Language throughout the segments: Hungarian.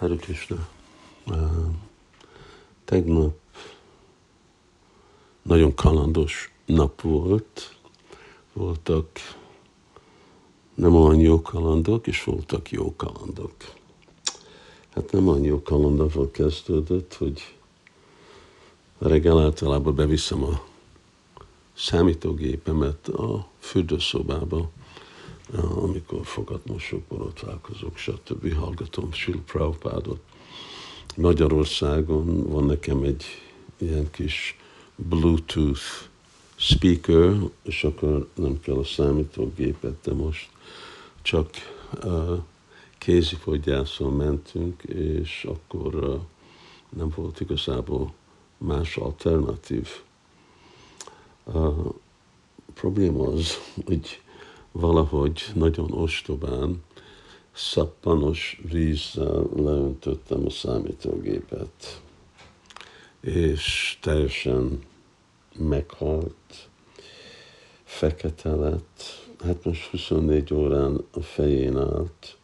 Hare Krishna. Tegnap nagyon kalandos nap volt. Voltak nem olyan jó kalandok, és voltak jó kalandok. Hát nem olyan jó kalandokról kezdődött, hogy reggel általában beviszem a számítógépemet a fürdőszobába, amikor fogatmosok, borotválkozok, stb. hallgatom Sil Prabhupádot. Magyarországon van nekem egy ilyen kis Bluetooth speaker, és akkor nem kell a számítógépet, de most csak uh, kézifoggyászon mentünk, és akkor uh, nem volt igazából más alternatív. Uh, probléma az, hogy valahogy nagyon ostobán szappanos vízzel leöntöttem a számítógépet, és teljesen meghalt, fekete lett, hát most 24 órán a fején állt,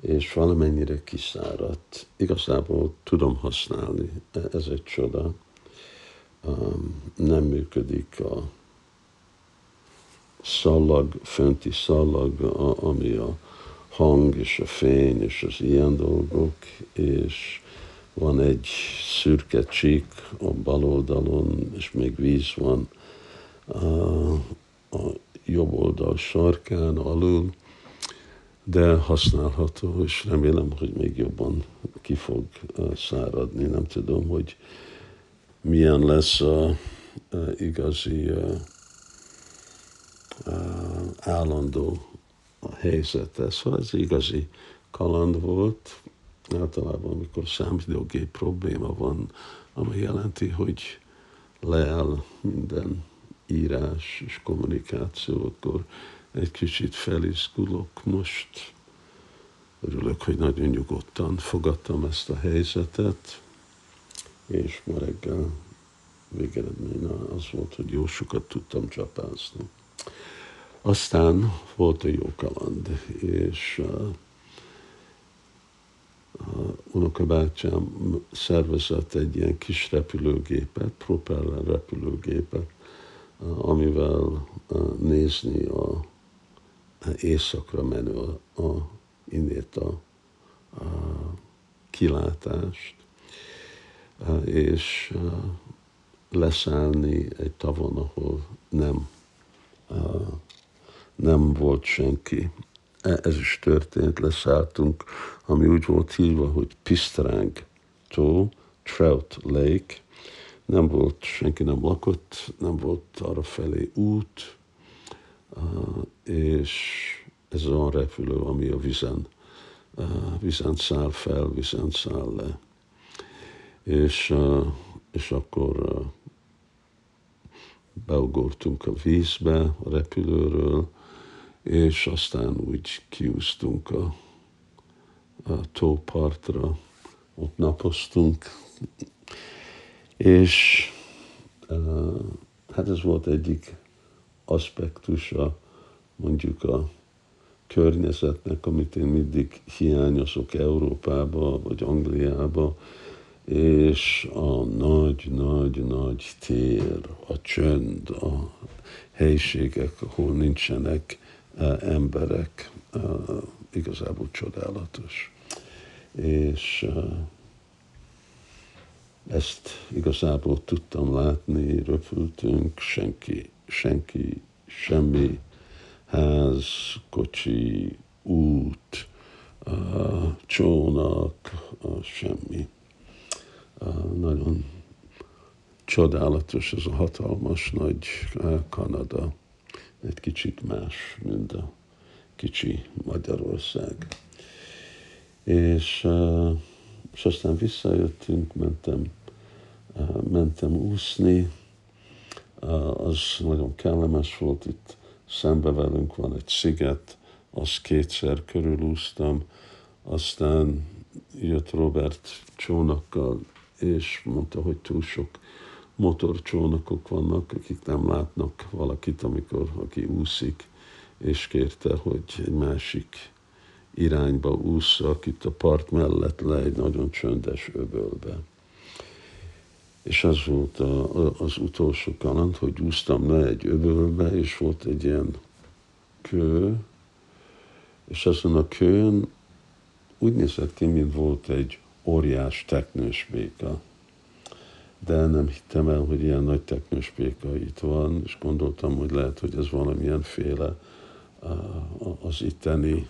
és valamennyire kiszáradt. Igazából tudom használni, ez egy csoda. Um, nem működik a szallag, fönti szallag, ami a hang és a fény és az ilyen dolgok, és van egy szürke csík a bal oldalon, és még víz van a, a jobb oldal sarkán alul, de használható, és remélem, hogy még jobban ki fog száradni. Nem tudom, hogy milyen lesz a, a igazi a, állandó a helyzete. Szóval ez igazi kaland volt. Általában, amikor számítógép probléma van, ami jelenti, hogy leáll minden írás és kommunikáció, akkor egy kicsit felizgulok most. Örülök, hogy nagyon nyugodtan fogadtam ezt a helyzetet, és ma reggel végeredmény az volt, hogy jó sokat tudtam csapázni. Aztán volt a jó kaland, és uh, uh, unokabátyám szervezett egy ilyen kis repülőgépet, propeller repülőgépet, uh, amivel uh, nézni a, a éjszakra menő a, a innét a, a kilátást, uh, és uh, leszállni egy tavon, ahol nem nem volt senki. E, ez is történt, leszálltunk, ami úgy volt hívva, hogy Pisztráng tó, Trout Lake. Nem volt, senki nem lakott, nem volt arra felé út, és ez olyan repülő, ami a vizen, vizen száll fel, vizen száll le. És, és akkor beugortunk a vízbe a repülőről, és aztán úgy kiúztunk a, a tópartra, ott napoztunk, és uh, hát ez volt egyik aspektusa mondjuk a környezetnek, amit én mindig hiányozok Európába, vagy Angliába, és a nagy-nagy-nagy tér, a csönd, a helyiségek, ahol nincsenek emberek, igazából csodálatos. És ezt igazából tudtam látni, röpültünk, senki, senki, semmi ház, kocsi, út, csónak, semmi. Nagyon csodálatos ez a hatalmas nagy Kanada. Egy kicsit más, mint a kicsi Magyarország. És, és aztán visszajöttünk, mentem, mentem úszni, az nagyon kellemes volt, itt szembe velünk van egy sziget, azt kétszer körülúztam, aztán jött Robert csónakkal, és mondta, hogy túl sok motorcsónakok vannak, akik nem látnak valakit, amikor aki úszik, és kérte, hogy egy másik irányba ússzak, itt a part mellett le egy nagyon csöndes öbölbe. És az volt a, az utolsó kaland, hogy úsztam le egy öbölbe, és volt egy ilyen kő, és azon a kőn úgy nézett ki, mint volt egy óriás teknős béka. De nem hittem el, hogy ilyen nagy teknős béka itt van, és gondoltam, hogy lehet, hogy ez valamilyen féle az itteni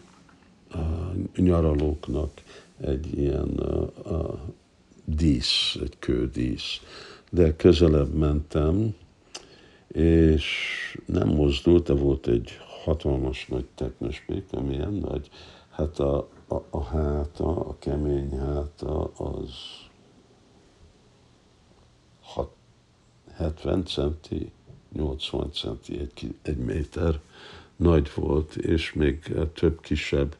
nyaralóknak egy ilyen dísz, egy kődísz. De közelebb mentem, és nem mozdult, de volt egy hatalmas nagy teknőspék, milyen nagy, hát a, a, a háta, a kemény háta az 6, 70 centi, 80 centi, egy, egy méter nagy volt, és még több kisebb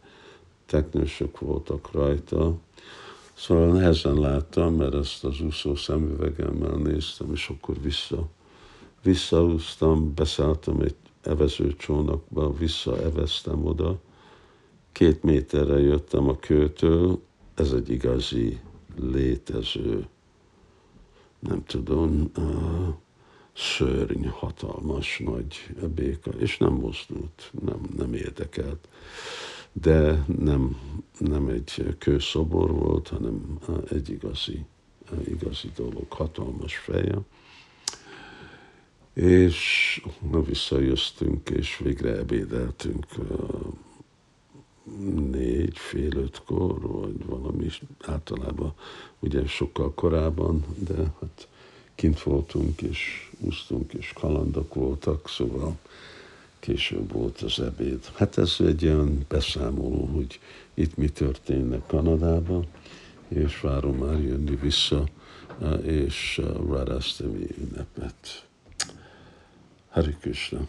teknősök voltak rajta. Szóval nehezen láttam, mert ezt az úszó szemüvegemmel néztem, és akkor vissza, visszaúztam, beszálltam egy evezőcsónakba, visszaeveztem oda, két méterre jöttem a kőtől, ez egy igazi létező, nem tudom, uh, szörny, hatalmas, nagy béka, és nem mozdult, nem, nem érdekelt. De nem, nem egy kőszobor volt, hanem egy igazi, igazi dolog, hatalmas feje. És visszajöttünk, és végre ebédeltünk négy, fél ötkor, vagy valami általában ugye sokkal korábban, de hát kint voltunk, és úsztunk, és kalandok voltak, szóval később volt az ebéd. Hát ez egy olyan beszámoló, hogy itt mi történnek Kanadában, és várom már jönni vissza, és Radhastami ünnepet. Hari Krishna.